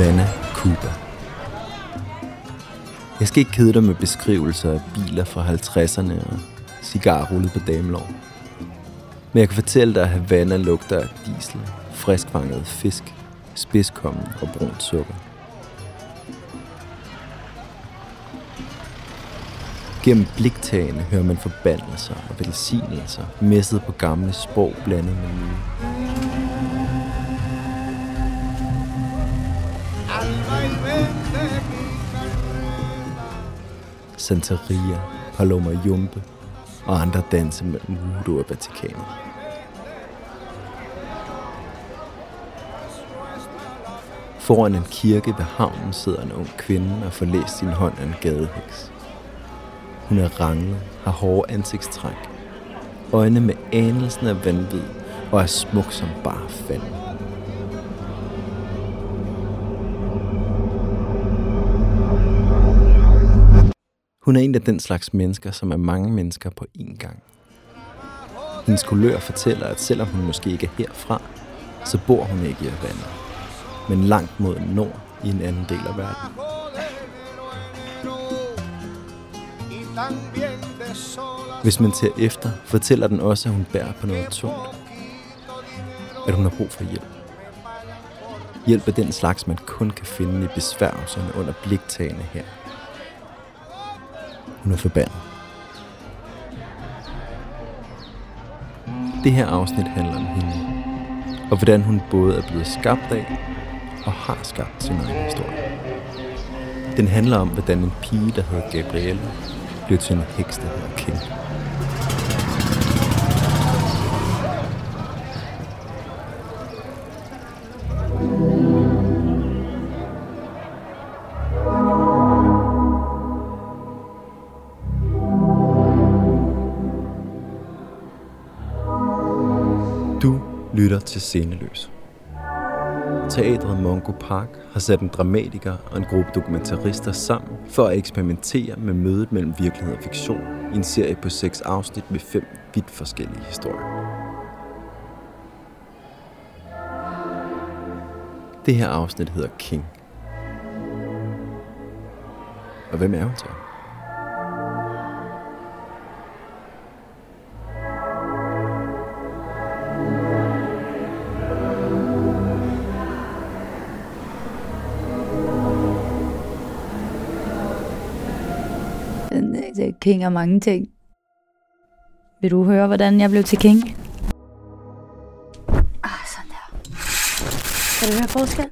Havana, Cuba. Jeg skal ikke kede dig med beskrivelser af biler fra 50'erne og cigarrullet på damelov. Men jeg kan fortælle dig, at Havana lugter af diesel, friskfanget fisk, spidskommen og brunt sukker. Gennem bliktagene hører man forbandelser og velsignelser, messet på gamle sprog blandet med nye. Santeria, Paloma Jumpe og andre danse mellem voodoo og Vatikanet. Foran en kirke ved havnen sidder en ung kvinde og får læst sin hånd af en gadeheks. Hun er ranglet, har hårde ansigtstræk, øjne med anelsen af vanvid og er smuk som bare fanden. Hun er en af den slags mennesker, som er mange mennesker på én gang. Hendes kulør fortæller, at selvom hun måske ikke er herfra, så bor hun ikke i Havana, men langt mod nord i en anden del af verden. Hvis man ser efter, fortæller den også, at hun bærer på noget tungt. At hun har brug for hjælp. Hjælp er den slags, man kun kan finde i besværgelserne under bliktagene her. Hun er forbandet. Det her afsnit handler om hende, og hvordan hun både er blevet skabt af og har skabt sin egen historie. Den handler om, hvordan en pige, der hedder Gabrielle, blev til en heks, der hedder Kim. Lytter til Sceneløs. Teatret Mongo Park har sat en dramatiker og en gruppe dokumentarister sammen for at eksperimentere med mødet mellem virkelighed og fiktion i en serie på seks afsnit med fem vidt forskellige historier. Det her afsnit hedder King. Og hvem er hun så? King er mange ting. Vil du høre, hvordan jeg blev til King? Ah, sådan der. Kan du høre forskel?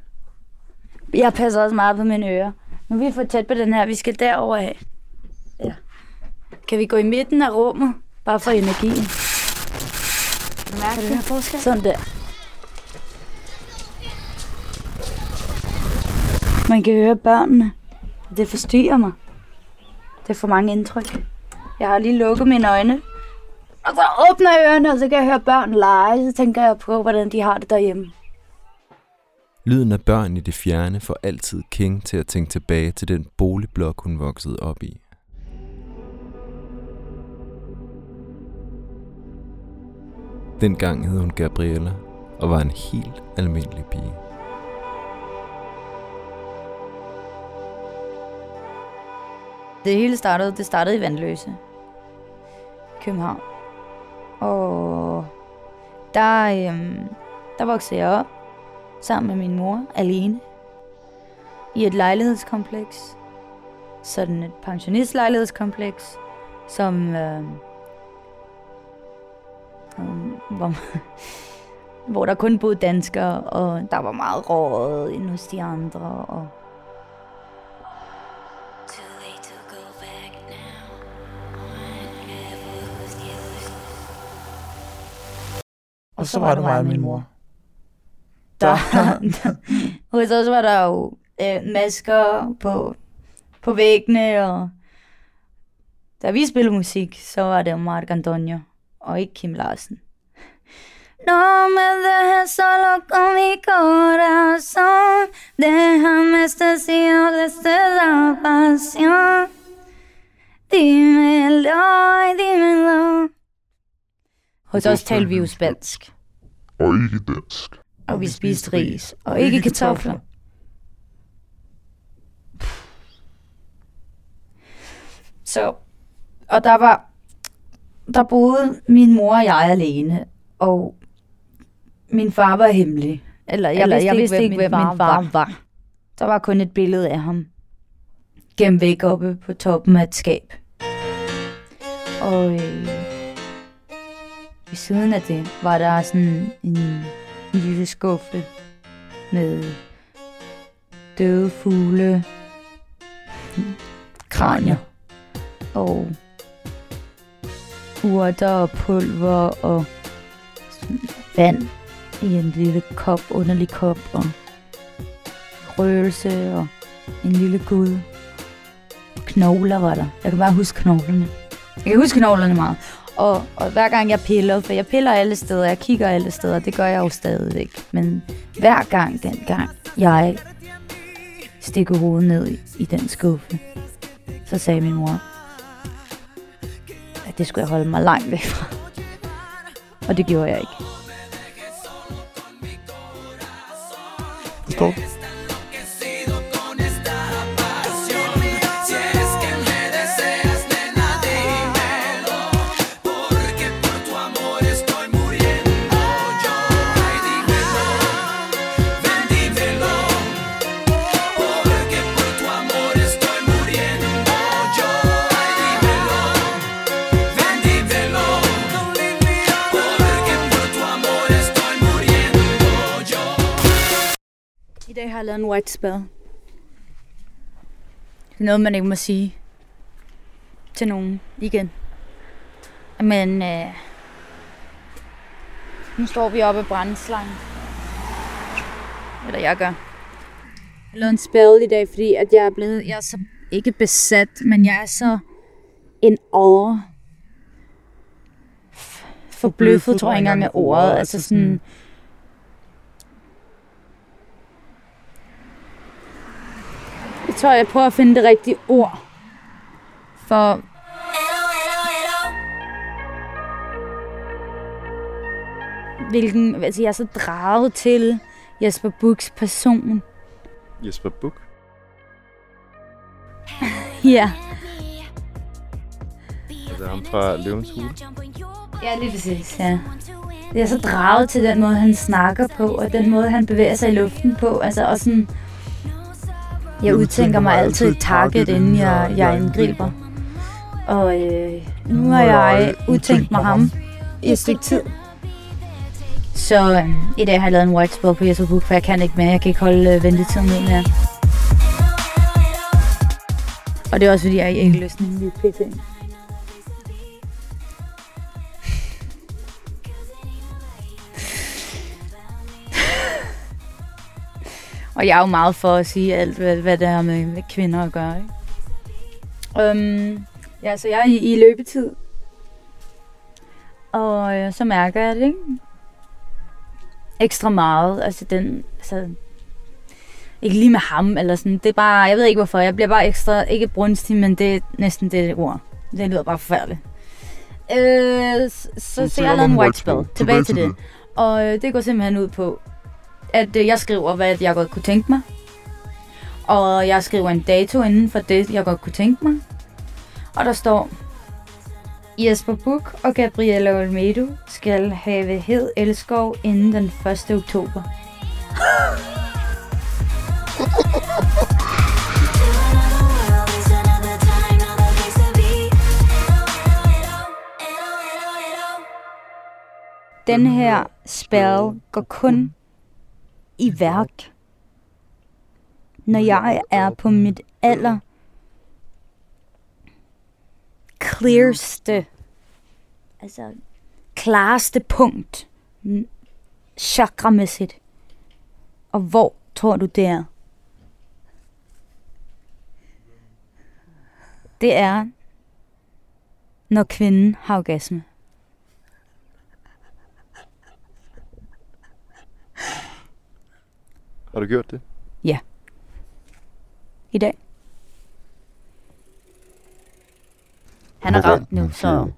Jeg passer også meget på mine ører. Nu er vi for tæt på den her. Vi skal derover af. Ja. Kan vi gå i midten af rummet? Bare for energien. Kan du mærke kan du høre forskel? Sådan der. Man kan høre børnene. Det forstyrrer mig. Det er for mange indtryk. Jeg har lige lukket mine øjne. Og så åbner jeg ørerne, og så kan jeg høre børn lege. Så tænker jeg på, hvordan de har det derhjemme. Lyden af børn i det fjerne får altid King til at tænke tilbage til den boligblok, hun voksede op i. Dengang hed hun Gabriella og var en helt almindelig pige. Det hele startede, det startede i Vandløse. København. Og der, øhm, der voksede jeg op sammen med min mor alene i et lejlighedskompleks. Sådan et pensionistlejlighedskompleks, som øh, hvor, hvor der kun boede danskere, og der var meget råd inde hos de andre. Og Og så var det mig og min mor. Der, hos os var der jo øh, masker på, på væggene, og da vi spillede musik, så var det Marc Antonio, og ikke Kim Larsen. No me dejes solo con mi corazón, déjame estaciado desde la pasión. Dímelo, dímelo. Hos os talte vi jo spansk. Og ikke dansk. Og vi spiste ris. Og ikke kartofler. Så, og der var, der boede min mor og jeg alene, og min far var hemmelig. Eller jeg, eller, vidste, jeg vidste hvem ikke, hvem min far, min far var. Der var kun et billede af ham. Gennem væk oppe på toppen af et skab. Og øh, ved siden af det var der sådan en, en lille skuffe med døde fugle, kranier og urter og pulver og vand i en lille kop, underlig kop og røgelse og en lille gud. Knogler var der. Jeg kan bare huske knoglerne. Jeg kan huske knoglerne meget. Og, og hver gang jeg piller, for jeg piller alle steder, jeg kigger alle steder, det gør jeg jo stadigvæk. Men hver gang den gang, jeg stikker hovedet ned i, i den skuffe, så sagde min mor, at det skulle jeg holde mig langt væk fra. Og det gjorde jeg ikke. Stop. Har lavet en white spell. Noget, man ikke må sige til nogen igen. Men øh, nu står vi oppe af brændslangen. Eller jeg gør. Jeg har lavet en spell i dag, fordi at jeg er blevet, jeg er så ikke besat, men jeg er så en over forbløffet, tror jeg ikke engang er ordet. Altså sådan, tror, jeg prøver at finde det rigtige ord. For... Hvilken, altså jeg er så draget til Jesper Buks person. Jesper Buk. Ja. Altså ham fra Løvens Hule. Ja, lige præcis, ja. Jeg er så draget til den måde, han snakker på, og den måde, han bevæger sig i luften på. Altså, og sådan... Jeg udtænker mig altid et target, inden jeg, jeg angriber. Og øh, nu har jeg udtænkt mig ham i et stykke tid. Så øh, i dag har jeg lavet en white spell på Jesper Book, for jeg kan ikke mere. Jeg kan ikke holde øh, ventetiden ud mere. Og det er også fordi, jeg ikke har lyst til en ny pt. Og jeg er jo meget for at sige alt, hvad, hvad det har med, med kvinder at gøre. Ikke? Um, ja, så jeg er i, i løbetid. Og øh, så mærker jeg det, ikke? Ekstra meget. Altså den, altså, ikke lige med ham, eller sådan. Det er bare, jeg ved ikke hvorfor. Jeg bliver bare ekstra, ikke brunstig, men det er næsten det ord. Det lyder bare forfærdeligt. Øh, så, så, så jeg lavet en white spell. Tilbage til det. Og øh, det går simpelthen ud på, at øh, jeg skriver, hvad jeg godt kunne tænke mig. Og jeg skriver en dato inden for det, jeg godt kunne tænke mig. Og der står, Jesper Buch og Gabriella Olmedo skal have hed elskov inden den 1. oktober. Den her spell går kun i værk, når jeg er på mit aller clearste, altså klareste punkt, chakramæssigt. Og hvor tror du det er? Det er, når kvinden har orgasme. Har du gjort det? i dag. Han er ramt nu, så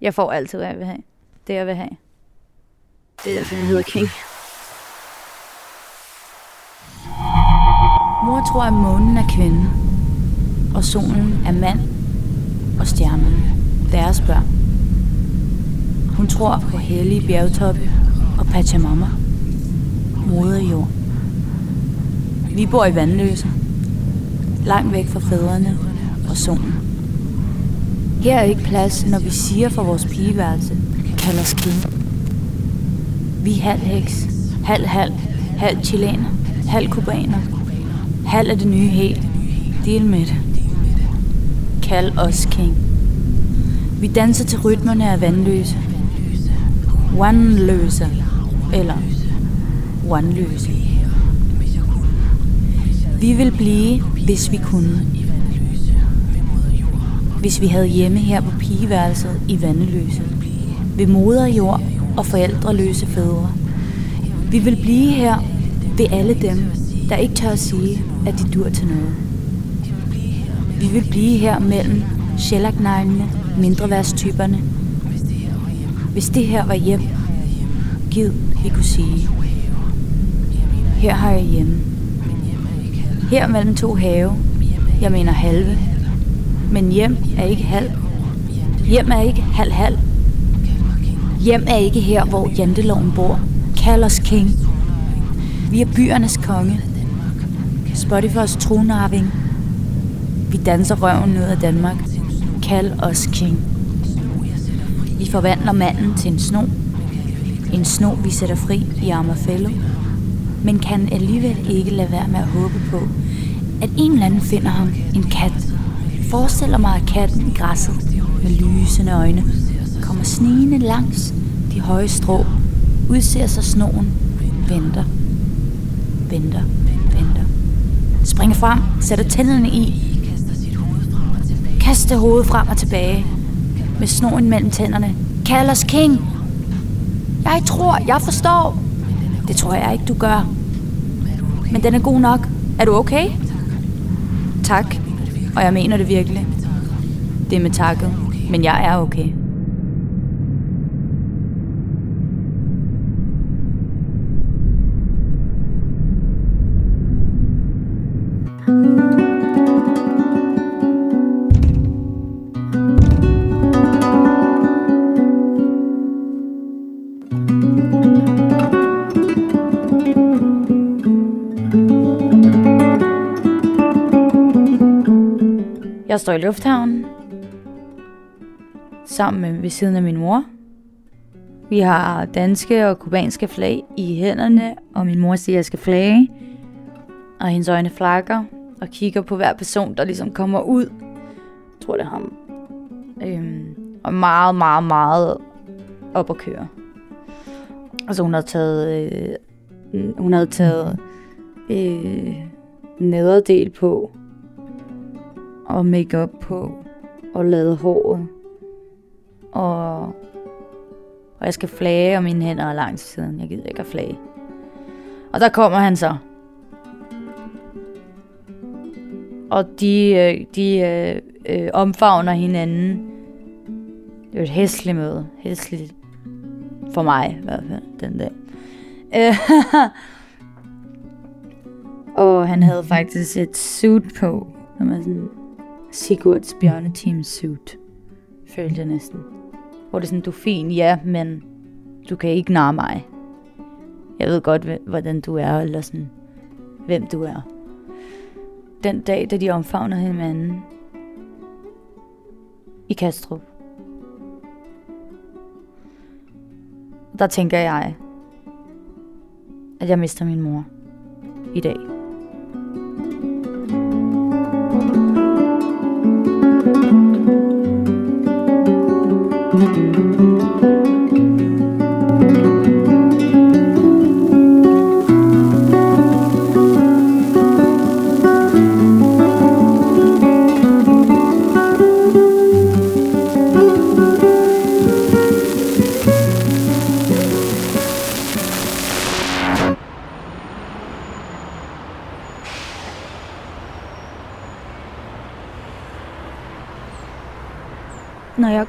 jeg får altid, hvad jeg vil have. Det, jeg vil have. Det er derfor, han hedder King. Mor tror, at månen er kvinde, og solen er mand, og stjernerne deres børn. Hun tror på hellige bjergtoppe og Pachamama, moder jord. Vi bor i vandløse, langt væk fra fædrene og solen. Her er ikke plads, når vi siger for vores pigeværelse, kald os king. Vi er halv heks, halv halv, halv chilener, halv kubaner, halv af det nye helt. Del med det. Kald os king. Vi danser til rytmerne af vandløse. One-løse one-løse. Vi vil blive, hvis vi kunne. Hvis vi havde hjemme her på pigeværelset i Vandeløse. Ved moder jord og forældreløse fædre. Vi vil blive her ved alle dem, der ikke tør at sige, at de dur til noget. Vi vil blive her mellem sjælagneglene, mindreværstyperne. Hvis det her var hjem, giv vi kunne sige. Her har jeg hjemme. Her mellem to have, jeg mener halve. Men hjem er ikke halv. Hjem er ikke halv-halv. Hjem er ikke her, hvor janteloven bor. Kald os king. Vi er byernes konge. Spotifys tronarving. Vi danser røven ned af Danmark. Kald os king. Vi forvandler manden til en sno. En sno, vi sætter fri i Amafello. Men kan alligevel ikke lade være med at håbe på, at en eller anden finder ham en kat. Forestiller mig, at katten i græsset med lysende øjne kommer snigende langs de høje strå, udser sig snoen, venter, venter, venter. Springer frem, sætter tænderne i, kaster hovedet frem og tilbage, med snoen mellem tænderne. Kald os king! Jeg tror, jeg forstår. Det tror jeg ikke, du gør. Men den er god nok. Er du okay? Tak. Og jeg mener det virkelig. Det er med takket. Men jeg er okay. Står i lufthavnen sammen med ved siden af min mor. Vi har danske og kubanske flag i hænderne, og min mor siger, at jeg skal flage. Og hendes øjne flakker og kigger på hver person, der ligesom kommer ud. Jeg tror, det er ham. Øhm, og meget, meget, meget op at køre. Altså hun havde taget, øh, hun havde taget øh, nederdel på, og makeup på, og lavet håret. Og, og jeg skal flage, og mine hænder er langt siden. Jeg gider ikke at flage. Og der kommer han så. Og de, øh, de øh, øh, omfavner hinanden. Det er et hæsligt møde. Hæsligt for mig i hvert fald, den dag. og han havde faktisk et suit på, som er sådan Sigurds bjørneteam suit, følte jeg næsten. Hvor det er sådan, du er fin, ja, men du kan ikke narre mig. Jeg ved godt, hvordan du er, eller sådan, hvem du er. Den dag, da de omfavner hinanden i Kastrup, der tænker jeg, at jeg mister min mor i dag.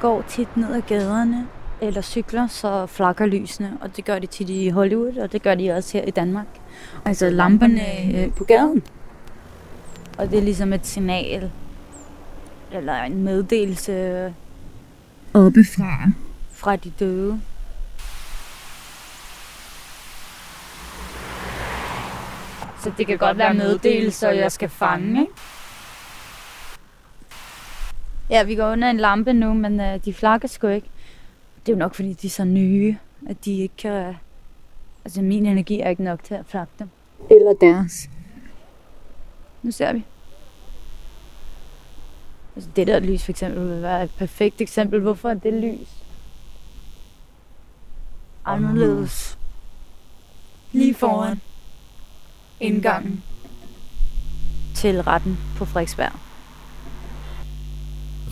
Går tit ned ad gaderne eller cykler, så flakker lysene, og det gør de tit i Hollywood, og det gør de også her i Danmark. Altså lamperne øh, på gaden. Og det er ligesom et signal eller en meddelelse oppefra, fra de døde. Så det kan godt være meddelelser, jeg skal fange, ikke? Ja, vi går under en lampe nu, men uh, de flakker sgu ikke. Det er jo nok, fordi de er så nye, at de ikke kan... Altså, min energi er ikke nok til at flakke dem. Eller deres. Nu ser vi. Altså, det der lys for eksempel vil være et perfekt eksempel. Hvorfor er det lys? Anderledes. Lige foran indgangen til retten på Frederiksberg.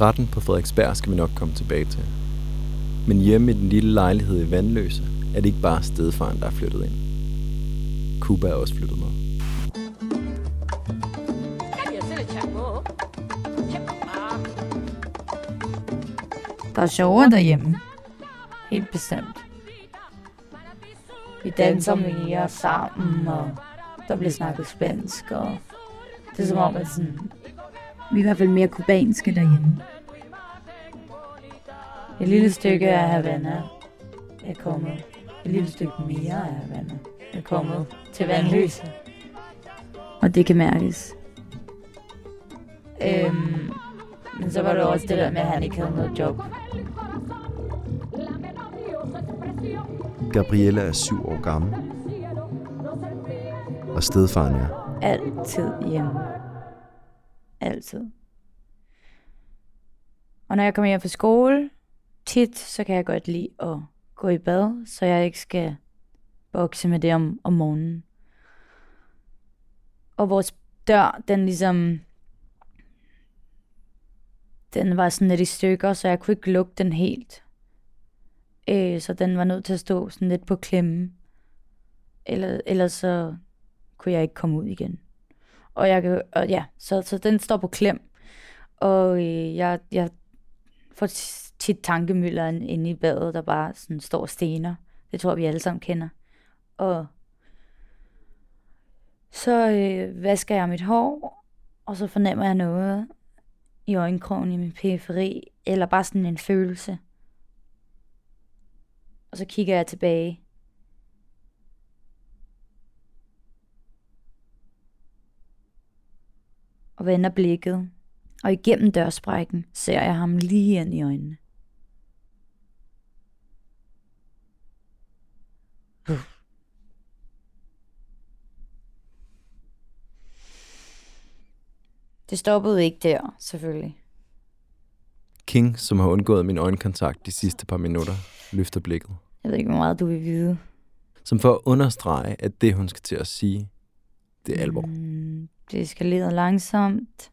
Retten på Frederiksberg skal vi nok komme tilbage til. Men hjemme i den lille lejlighed i Vandløse er det ikke bare stedfaren, der er flyttet ind. Kuba er også flyttet med. Der er sjovere derhjemme. Helt bestemt. Vi danser mere sammen, og der bliver snakket spansk, og det er som om, at sådan, vi er i hvert fald mere kubanske derhjemme. Et lille stykke af Havana er kommet. Et lille stykke mere af Havana er kommet til vandløse. Og det kan mærkes. Øhm, men så var det også det der med, at han ikke havde noget job. Gabriella er syv år gammel. Og stedfaren er. Altid hjemme. Altid. Og når jeg kommer hjem fra skole, tit, så kan jeg godt lide at gå i bad, så jeg ikke skal bokse med det om, om morgenen. Og vores dør, den ligesom, den var sådan lidt i stykker, så jeg kunne ikke lukke den helt. Øh, så den var nødt til at stå sådan lidt på klemme. Eller, ellers så kunne jeg ikke komme ud igen. Og jeg kan, og ja, så, så den står på klem. Og øh, jeg, jeg får tit tankemylderen inde i badet, der bare sådan står stener. Det tror vi alle sammen kender. Og så øh, vasker jeg mit hår, og så fornemmer jeg noget i øjenkrogen i min periferi, eller bare sådan en følelse. Og så kigger jeg tilbage. Og vender blikket. Og igennem dørsprækken ser jeg ham lige ind i øjnene. Det stoppede ikke der, selvfølgelig. King, som har undgået min øjenkontakt de sidste par minutter, løfter blikket. Jeg ved ikke, hvor meget du vil vide. Som for at understrege, at det, hun skal til at sige, det er alvor. Mm, det eskalerede langsomt.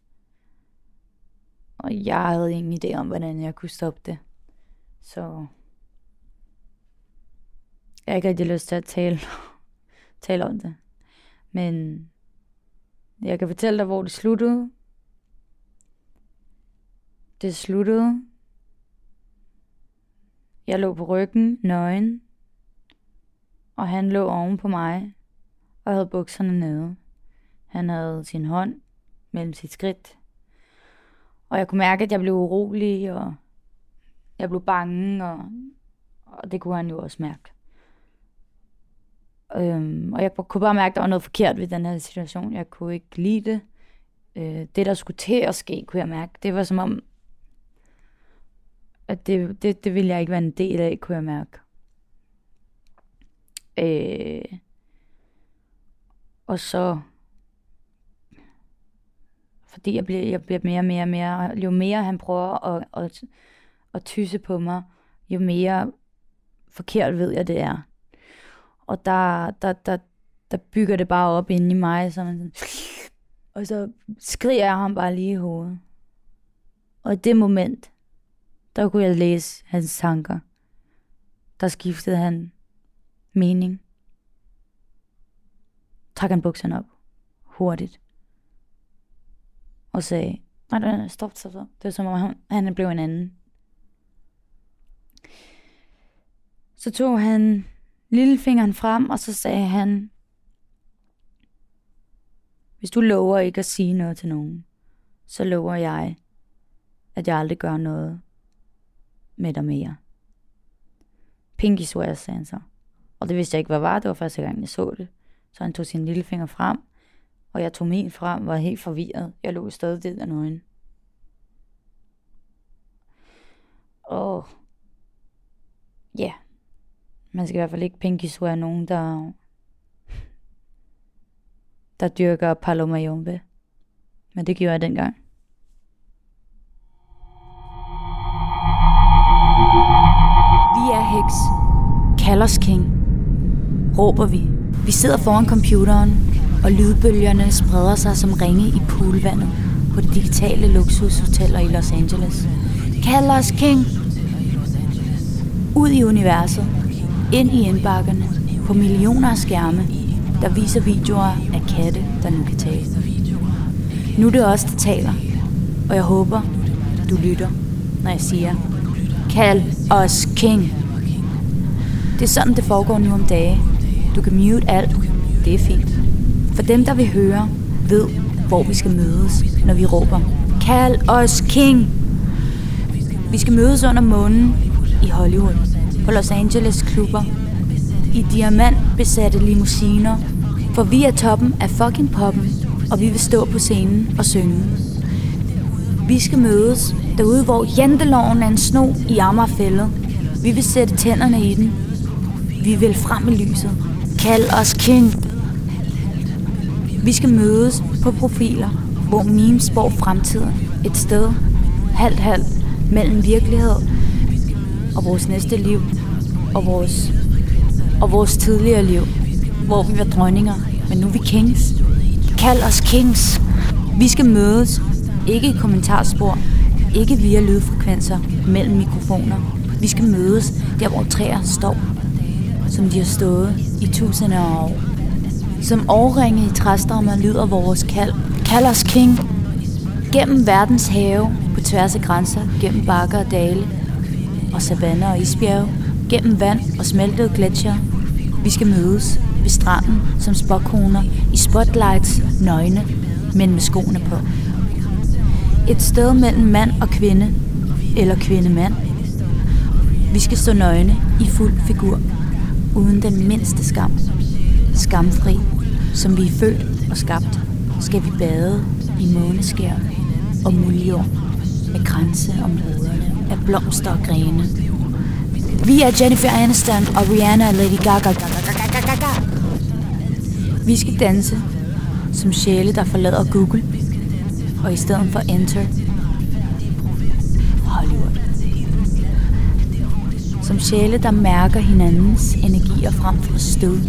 Og jeg havde ingen idé om, hvordan jeg kunne stoppe det. Så jeg har ikke rigtig lyst til at tale, tale om det. Men jeg kan fortælle dig, hvor det sluttede. Det sluttede. Jeg lå på ryggen, nøgen. Og han lå oven på mig og havde bukserne nede. Han havde sin hånd mellem sit skridt. Og jeg kunne mærke, at jeg blev urolig, og jeg blev bange, og, og det kunne han jo også mærke. Øhm, og jeg kunne bare mærke, at der var noget forkert ved den her situation. Jeg kunne ikke lide det. Øh, det, der skulle til at ske, kunne jeg mærke. Det var som om, at det, det, det ville jeg ikke være en del af, kunne jeg mærke. Øh, og så, fordi jeg bliver, jeg bliver mere og mere og mere, jo mere han prøver at, at, at tysse på mig, jo mere forkert ved jeg, det er. Og der, der, der, der bygger det bare op inde i mig, så man sådan, og så skriger jeg ham bare lige i hovedet. Og i det moment, der kunne jeg læse hans tanker. Der skiftede han mening. Træk han bukserne op. Hurtigt. Og sagde, nej, nej, nej, stop, stop, stop. Det var som om han, han blev en anden. Så tog han lillefingeren frem, og så sagde han, hvis du lover ikke at sige noget til nogen, så lover jeg, at jeg aldrig gør noget med dig mere. Pinky swear, sagde han så. Og det vidste jeg ikke, hvad var. Det var første gang, jeg så det. Så han tog sin lille finger frem, og jeg tog min frem, var helt forvirret. Jeg lå stadig det der nøgen. Og ja, yeah. man skal i hvert fald ikke pinky swear nogen, der, der dyrker Paloma Jumbe. Men det gjorde jeg dengang. Vi er Hex. Kallers King. Råber vi. Vi sidder foran computeren, og lydbølgerne spreder sig som ringe i poolvandet på det digitale luksushoteller i Los Angeles. Kallers King. Ud i universet. Ind i indbakkerne. På millioner af skærme, der viser videoer af katte, der nu kan tale. Nu er det os, der taler. Og jeg håber, du lytter, når jeg siger, kald os king. Det er sådan, det foregår nu om dage. Du kan mute alt. Det er fint. For dem, der vil høre, ved, hvor vi skal mødes, når vi råber, kald os king. Vi skal mødes under månen i Hollywood, på Los Angeles klubber, i diamantbesatte limousiner, for vi er toppen af fucking poppen, og vi vil stå på scenen og synge. Vi skal mødes derude, hvor janteloven er en sno i Amagerfældet. Vi vil sætte tænderne i den. Vi vil frem i lyset. Kald os king. Vi skal mødes på profiler, hvor memes spår fremtiden. Et sted, halvt halvt, mellem virkelighed og vores næste liv og vores, og vores tidligere liv, hvor vi var dronninger, men nu er vi kings. Kald os kings. Vi skal mødes, ikke i kommentarspor, ikke via lydfrekvenser mellem mikrofoner. Vi skal mødes der, hvor træer står, som de har stået i tusinder af år. Som årringe i træstammer lyder vores kald. Kald os king. Gennem verdens have, på tværs af grænser, gennem bakker og dale, og savanner og isbjerge, gennem vand og smeltede gletsjer. Vi skal mødes ved stranden som spokkoner i spotlights nøgne, men med skoene på. Et sted mellem mand og kvinde, eller kvinde-mand. Vi skal stå nøgne i fuld figur, uden den mindste skam. Skamfri, som vi er født og skabt, skal vi bade i måneskær og muljord med kranse om hovederne af blomster og grene. Vi er Jennifer Aniston og Rihanna og Lady Gaga. Vi skal danse som sjæle, der forlader Google, og i stedet for Enter Hollywood. Som sjæle, der mærker hinandens energier frem for stød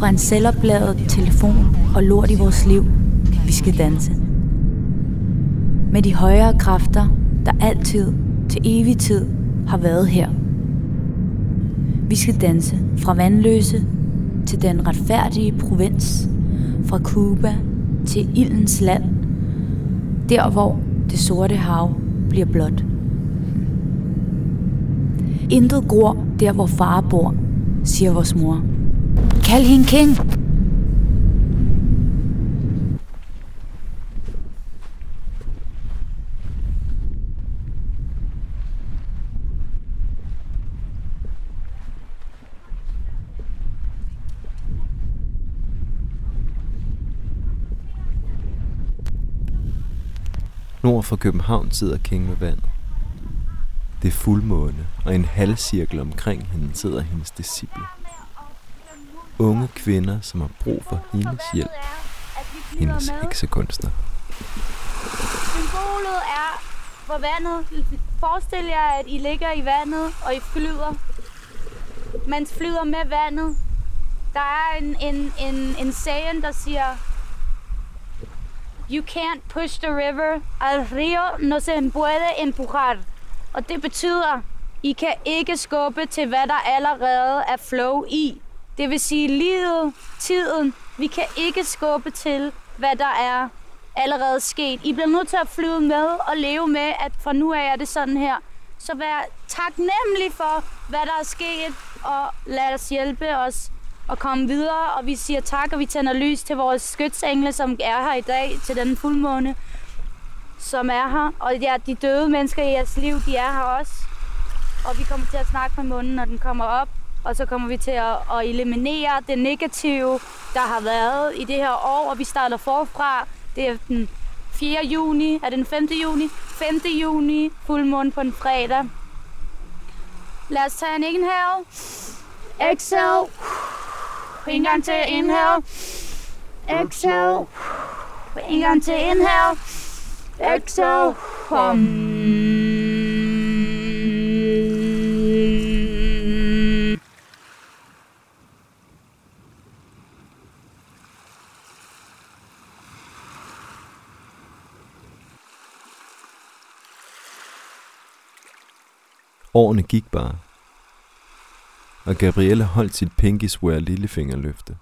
fra en selvopladet telefon og lort i vores liv. Vi skal danse. Med de højere kræfter, der altid til evig tid har været her. Vi skal danse fra vandløse til den retfærdige provins, fra Cuba til Ildens land, der hvor det sorte hav bliver blåt. Intet gror der, hvor far bor, siger vores mor. Kald hende King. Nord for København sidder King med vandet. Det er fuldmåne, og i en halvcirkel omkring hende sidder hendes disciple. Unge kvinder, som har brug for hendes hjælp. Hendes heksekunstner. Symbolet er for vandet. Forestil jer, at I ligger i vandet, og I flyder. Man flyder med vandet. Der er en, en, en, en saying, der siger, You can't push the river, al río no se puede empujar. Og det betyder, I kan ikke skubbe til, hvad der allerede er flow i. Det vil sige livet, tiden. Vi kan ikke skubbe til, hvad der er allerede sket. I bliver nødt til at flyve med og leve med, at fra nu af er det sådan her. Så vær taknemmelig for, hvad der er sket, og lad os hjælpe os at komme videre. Og vi siger tak, og vi tænder lys til vores skytsengle, som er her i dag til den fuldmåne. som er her. Og ja, de døde mennesker i jeres liv, de er her også. Og vi kommer til at snakke med munden, når den kommer op. Og så kommer vi til at, at eliminere det negative, der har været i det her år. Og vi starter forfra. Det er den 4. juni. Er det den 5. juni? 5. juni. Fuldmåne på en fredag. Lad os tage en inhale. Exhale. En gang til inhale. Exhale. En gang til inhale. Exhale. Hum. Årene gik bare. Og Gabrielle holdt sit pinky swear lillefingerløfte,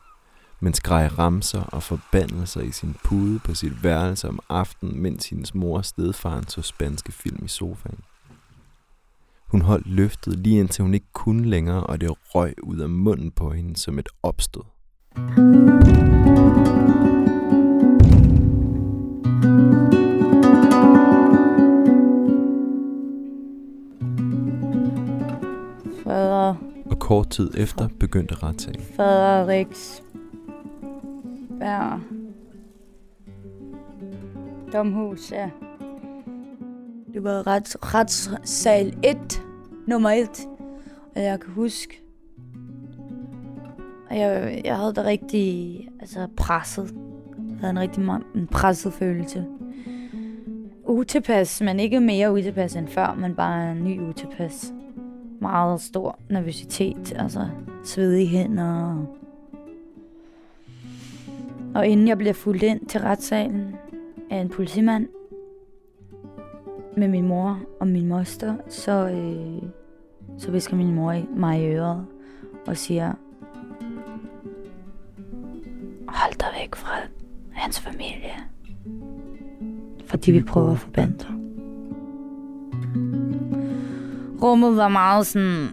mens grej ramser og forbandelser i sin pude på sit værelse om aftenen, mens hendes mor og stedfaren så spanske film i sofaen. Hun holdt løftet lige indtil hun ikke kunne længere, og det røg ud af munden på hende som et opstød. Fader, kort tid efter begyndte retssagen. Frederiks Bær. Domhus, ja. Det var rets, retssal 1, nummer 1. Og jeg kan huske, at jeg, jeg havde det rigtig altså presset. Jeg havde en rigtig en presset følelse. Utilpas, men ikke mere utilpas end før, men bare en ny utilpas. Meget stor nervøsitet, altså svedige hænder. Og inden jeg bliver fuldt ind til retssalen af en politimand med min mor og min moster, så, øh, så visker min mor mig i øret og siger, hold dig væk fra hans familie, fordi vi prøver at forbande dig. Rummet var meget sådan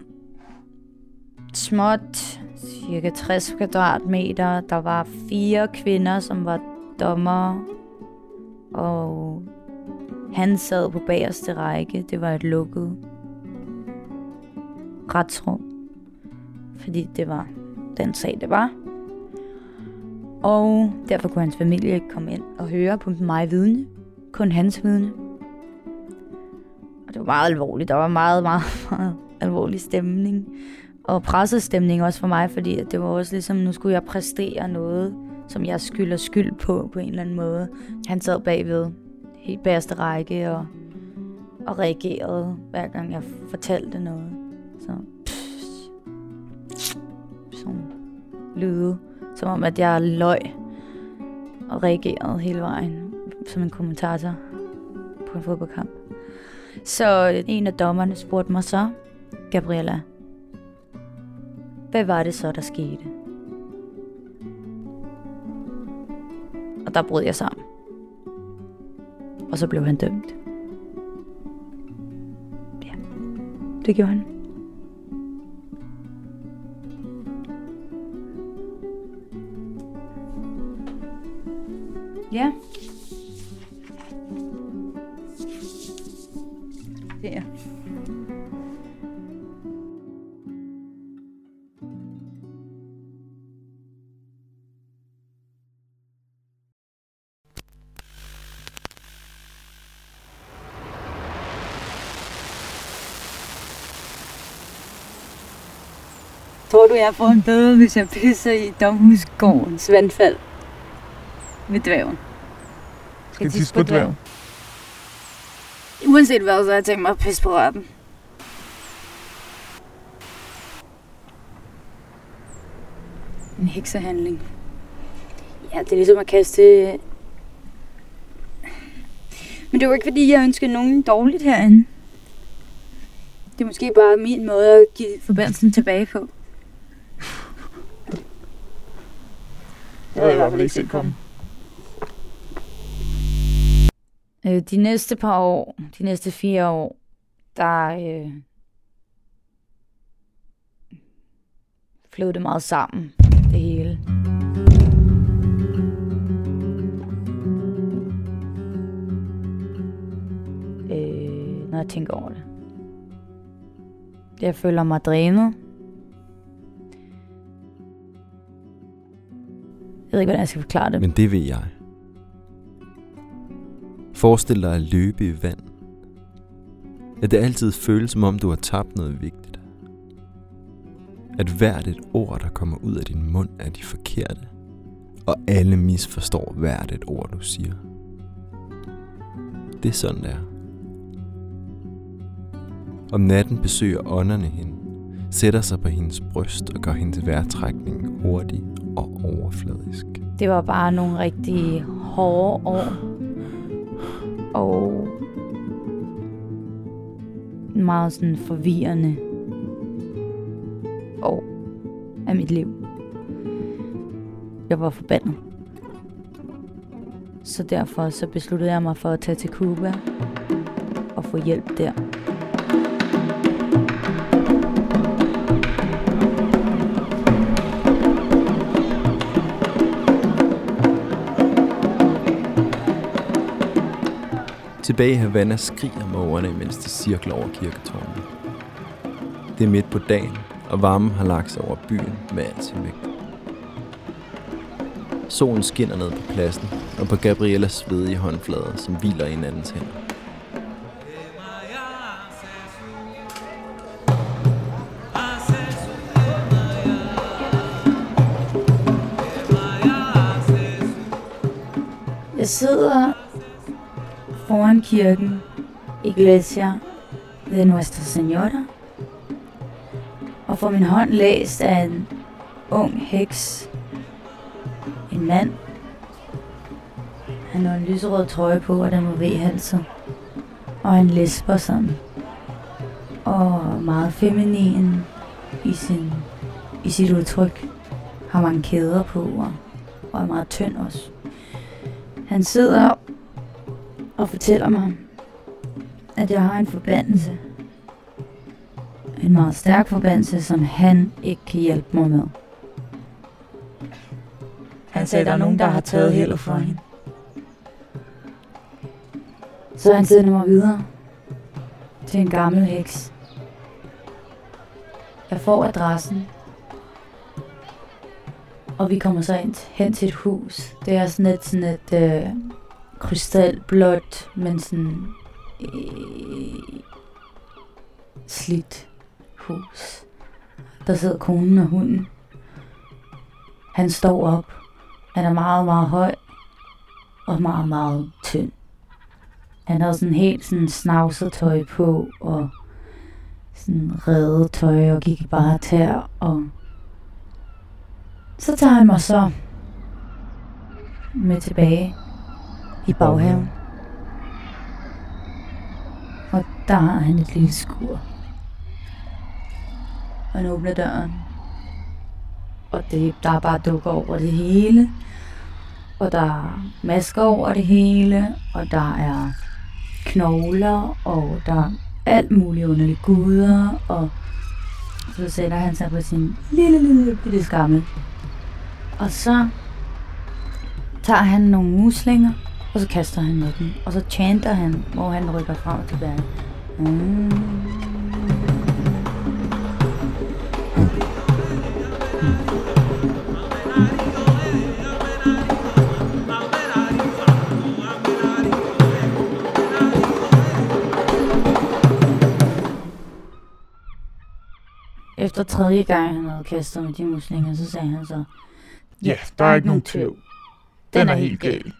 småt, cirka 60 kvadratmeter. Der var fire kvinder, som var dommer, og han sad på bagerste række. Det var et lukket retsrum, fordi det var den sag, det var. Og derfor kunne hans familie ikke komme ind og høre på mig vidne. Kun hans vidne. Det var meget alvorligt. Der var meget, meget, meget alvorlig stemning. Og pressestemning også for mig, fordi at det var også ligesom, nu skulle jeg præstere noget, som jeg skylder skyld på, på en eller anden måde. Han sad bagved, helt bagerste række, og, og reagerede, hver gang jeg fortalte noget. Så, sådan lyde, som om at jeg løg og reagerede hele vejen, som en kommentator på en fodboldkamp. Så øh, en af dommerne spurgte mig så, Gabriella, hvad var det så, der skete? Og der brød jeg sammen. Og så blev han dømt. Ja, det gjorde han. Ja. Der. Tror du, jeg får en bøde, hvis jeg pisser i domhusgårdens vandfald ved dvæven? Skal jeg tisse på dværgen? Uanset hvad, så har jeg tænkt mig at pisse på retten. En heksehandling. Ja, det er ligesom at kaste... Men det var ikke fordi, jeg ønskede nogen dårligt herinde. Det er måske bare min måde at give forbandelsen tilbage på. Det havde jeg i hvert fald ikke set komme. Øh, de næste par år, de næste fire år, der øh, flød det meget sammen, det hele. Øh, når jeg tænker over det. Jeg føler mig drænet. Jeg ved ikke, hvordan jeg skal forklare det. Men det ved jeg. Forestil dig at løbe i vand. At det altid føles, som om du har tabt noget vigtigt. At hvert et ord, der kommer ud af din mund, er de forkerte. Og alle misforstår hvert et ord, du siger. Det er sådan, det er. Om natten besøger ånderne hende, sætter sig på hendes bryst og gør hendes vejrtrækning hurtig og overfladisk. Det var bare nogle rigtig hårde år. Og meget sådan forvirrende år af mit liv. Jeg var forbandet. Så derfor så besluttede jeg mig for at tage til Cuba og få hjælp der. Tilbage i Havana skriger mågerne, mens de cirkler over kirketårnet. Det er midt på dagen, og varmen har lagt sig over byen med al sin vægt. Solen skinner ned på pladsen, og på Gabriellas svedige håndflader, som hviler i hinandens hænder. Jeg sidder foran kirken, Iglesia de Nuestra Señora, og får min hånd læst af en ung heks. En mand. Han har en lyserød trøje på, og den må ved halsen. Og han lesber sådan. Og meget feminin i, sin, i sit udtryk. Har mange kæder på, og, og er meget tynd også. Han sidder og fortæller mig, at jeg har en forbandelse. En meget stærk forbandelse, som han ikke kan hjælpe mig med. Han sagde, at der er nogen, der har taget heldet for hende. Så han sender mig videre til en gammel heks. Jeg får adressen, og vi kommer så ind, hen til et hus. Det er sådan et, sådan et øh, krystalblåt, men sådan øh, slidt hus. Der sidder konen og hunden. Han står op. Han er meget, meget høj og meget, meget tynd. Han har sådan helt sådan snavset tøj på og sådan reddet tøj og gik bare tær og så tager han mig så med tilbage i baghaven. Og der har han et lille skur. Og han åbner døren. Og det, der er bare dukker over det hele. Og der er masker over det hele. Og der er knogler. Og der er alt muligt underligt guder. Og så sætter han sig på sin lille, lille bitte skammel. Og så tager han nogle muslinger, og så kaster han med dem. Og så chanter han, hvor han rykker frem og tilbage. Mm. Efter tredje gang, han havde kastet med de muslinger, så sagde han så, Ja, der er ikke nogen tvivl. Den er helt gal.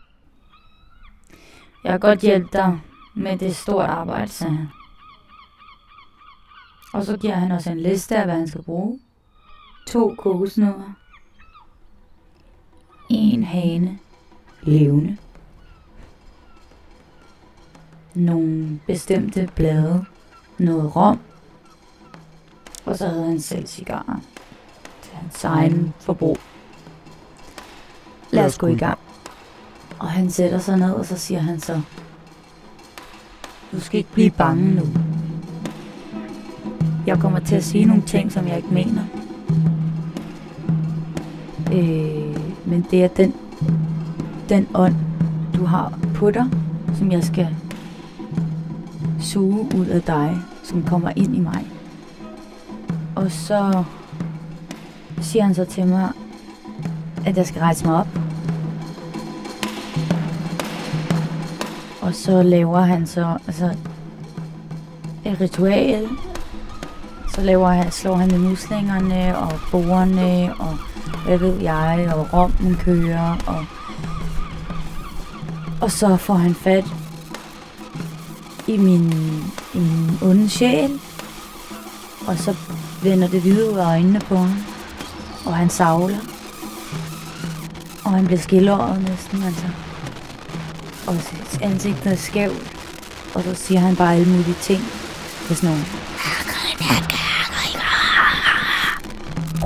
Jeg kan godt hjælpe dig med det store arbejde, sagde han. Og så giver han os en liste af, hvad han skal bruge. To kokosnødder. En hane. Levende. Nogle bestemte blade. Noget rom. Og så havde han selv cigarer. Til hans egen forbrug. Lad os gå i gang. Og han sætter sig ned, og så siger han så, du skal ikke blive bange nu. Jeg kommer til at sige nogle ting, som jeg ikke mener. Øh, men det er den, den ånd, du har på dig, som jeg skal suge ud af dig, som kommer ind i mig. Og så siger han så til mig, at jeg skal rejse mig op. Og så laver han så altså, et ritual. Så laver han, slår han med muslingerne og borerne og hvad ved jeg, og rommen kører. Og, og så får han fat i min, i min onde sjæl. Og så vender det hvide ud af øjnene på ham. Og han savler. Og han bliver skilleret næsten, altså. Og hans ansigt er skævt. Og så siger han bare alle mulige ting. Det er sådan nogle...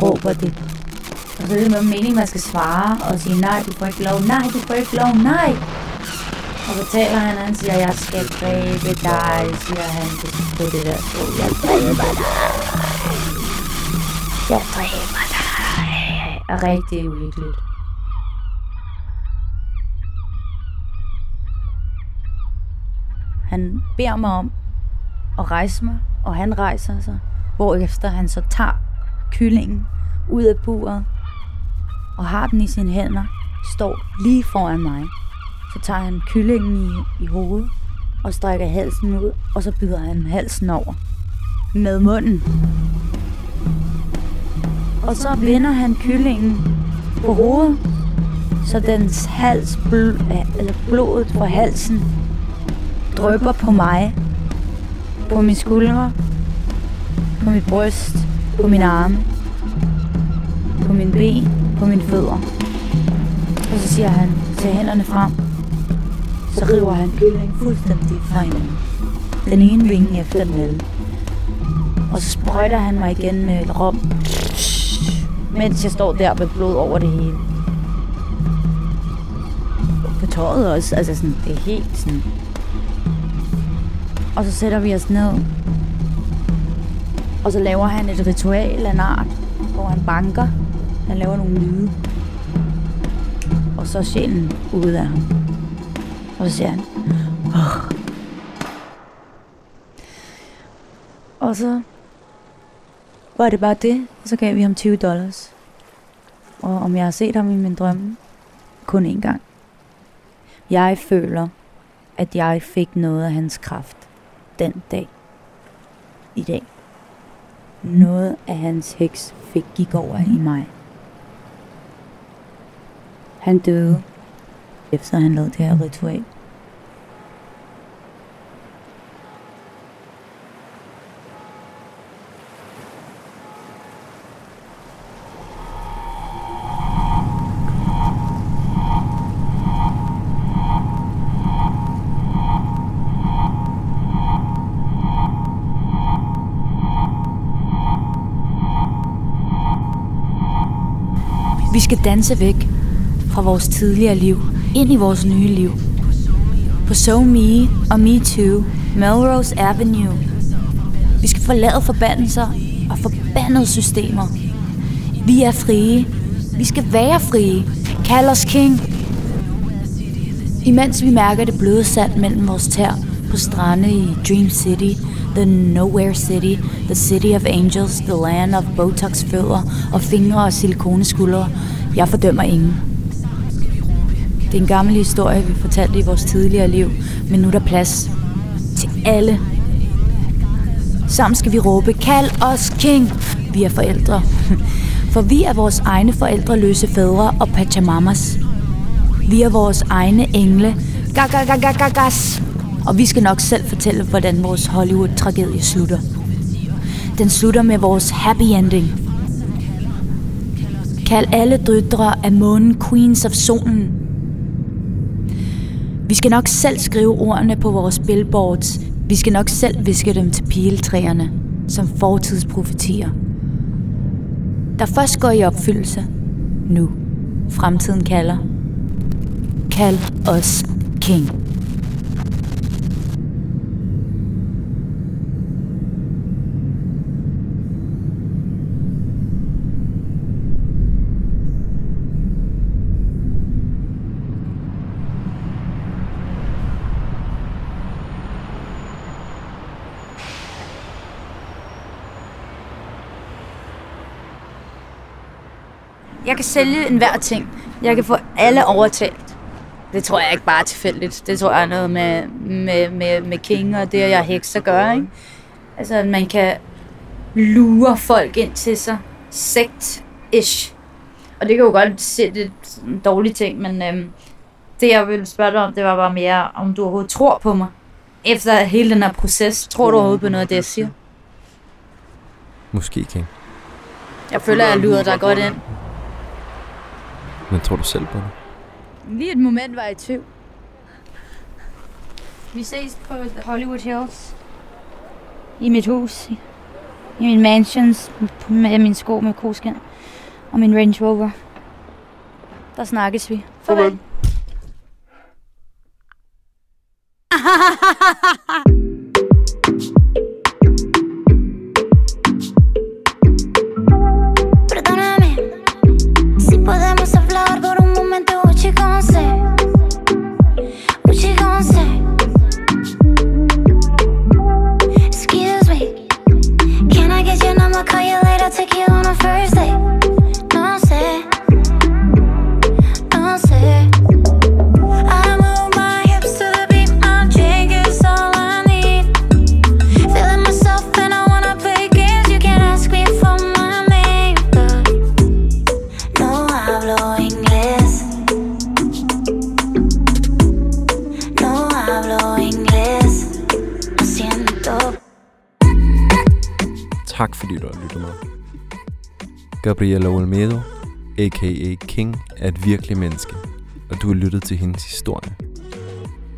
Råber det. Og så er det med mening, man skal svare og sige, nej, du får ikke lov, nej, du får ikke lov, nej. Og så taler han, og han siger, jeg skal dræbe dig, siger han på det der sprog. Jeg dræber dig. Jeg dræber dig. Er rigtig uhyggeligt. Han beder mig om at rejse mig, og han rejser sig, hvorefter han så tager kyllingen ud af buret og har den i sine hænder, står lige foran mig. Så tager han kyllingen i, i hovedet og strækker halsen ud, og så byder han halsen over med munden. Og så vender han kyllingen på hovedet, så dens hals, bl- eller blodet fra halsen drøber på mig, på mine skuldre, på mit bryst, på mine arme, på mine ben, på mine fødder. Og så siger han, tag hænderne frem. Så river han kyllingen fuldstændig fra hinanden. Den ene vinge efter den anden. Og så sprøjter han mig igen med rom, mens jeg står der med blod over det hele. På tøjet også, altså sådan, det er helt sådan... Og så sætter vi os ned. Og så laver han et ritual af en art, hvor han banker. Han laver nogle lyde. Og så er sjælen ude af ham. Og så siger han, oh. Og så var det bare det, og så gav vi ham 20 dollars. Og om jeg har set ham i min drømme, kun én gang. Jeg føler, at jeg fik noget af hans kraft den dag. I dag. Noget af hans heks fik gik over i mig. Han døde, efter han lavede det her ritual. Skal danse væk fra vores tidligere liv, ind i vores nye liv. På So Me og Me Too, Melrose Avenue. Vi skal forlade forbandelser og forbandede systemer. Vi er frie. Vi skal være frie. Kald os king. Imens vi mærker det bløde sand mellem vores tær på strande i Dream City, The Nowhere City, The City of Angels, The Land of Botox fødder og fingre og silikoneskuldre. Jeg fordømmer ingen. Det er en gammel historie, vi fortalte i vores tidligere liv, men nu er der plads til alle. Sammen skal vi råbe, kald os king. Vi er forældre. For vi er vores egne forældreløse fædre og pachamamas. Vi er vores egne engle. Gagagagagas. Og vi skal nok selv fortælle, hvordan vores Hollywood-tragedie slutter. Den slutter med vores happy ending. Kald alle døtre af månen Queens of Solen. Vi skal nok selv skrive ordene på vores billboards. Vi skal nok selv viske dem til piletræerne, som fortidsprofetier. Der først går i opfyldelse. Nu. Fremtiden kalder. Kald os king. Jeg kan sælge enhver ting. Jeg kan få alle overtalt. Det tror jeg ikke bare er tilfældigt. Det tror jeg er noget med, med, med, med King og det, jeg hekser gør. Ikke? Altså, at man kan lure folk ind til sig. Sekt-ish. Og det kan jo godt se, det er en dårlig ting, men øhm, det jeg ville spørge dig om, det var bare mere, om du overhovedet tror på mig. Efter hele den her proces, tror du overhovedet på noget af det, jeg siger? Måske King. Jeg føler, at jeg lyder dig godt ind. Men tror du selv på det? Lige et moment var jeg i tvivl. Vi ses på Hollywood Hills. I mit hus. I min mansions. Med min sko med koskin. Og min Range Rover. Der snakkes vi. Farvel. Perdóname, Gabriela Olmedo, a.k.a. King, er et virkelig menneske, og du har lyttet til hendes historie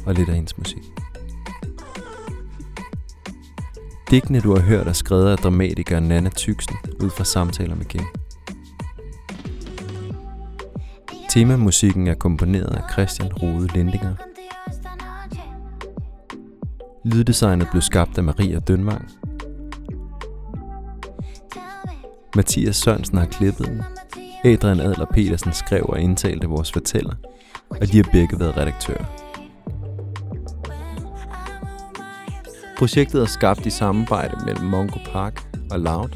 og lidt af hendes musik. Digtene, du har hørt, er skrevet af dramatiker Nana Tyksen ud fra samtaler med King. Temamusikken er komponeret af Christian Rode Lindinger. Lyddesignet blev skabt af Maria Dønvang. Mathias Sørensen har klippet den. Adrian Adler Petersen skrev og indtalte vores fortæller, og de har begge været redaktører. Projektet er skabt i samarbejde mellem Mongo Park og Loud,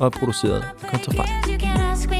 og er produceret af Kontrafakt.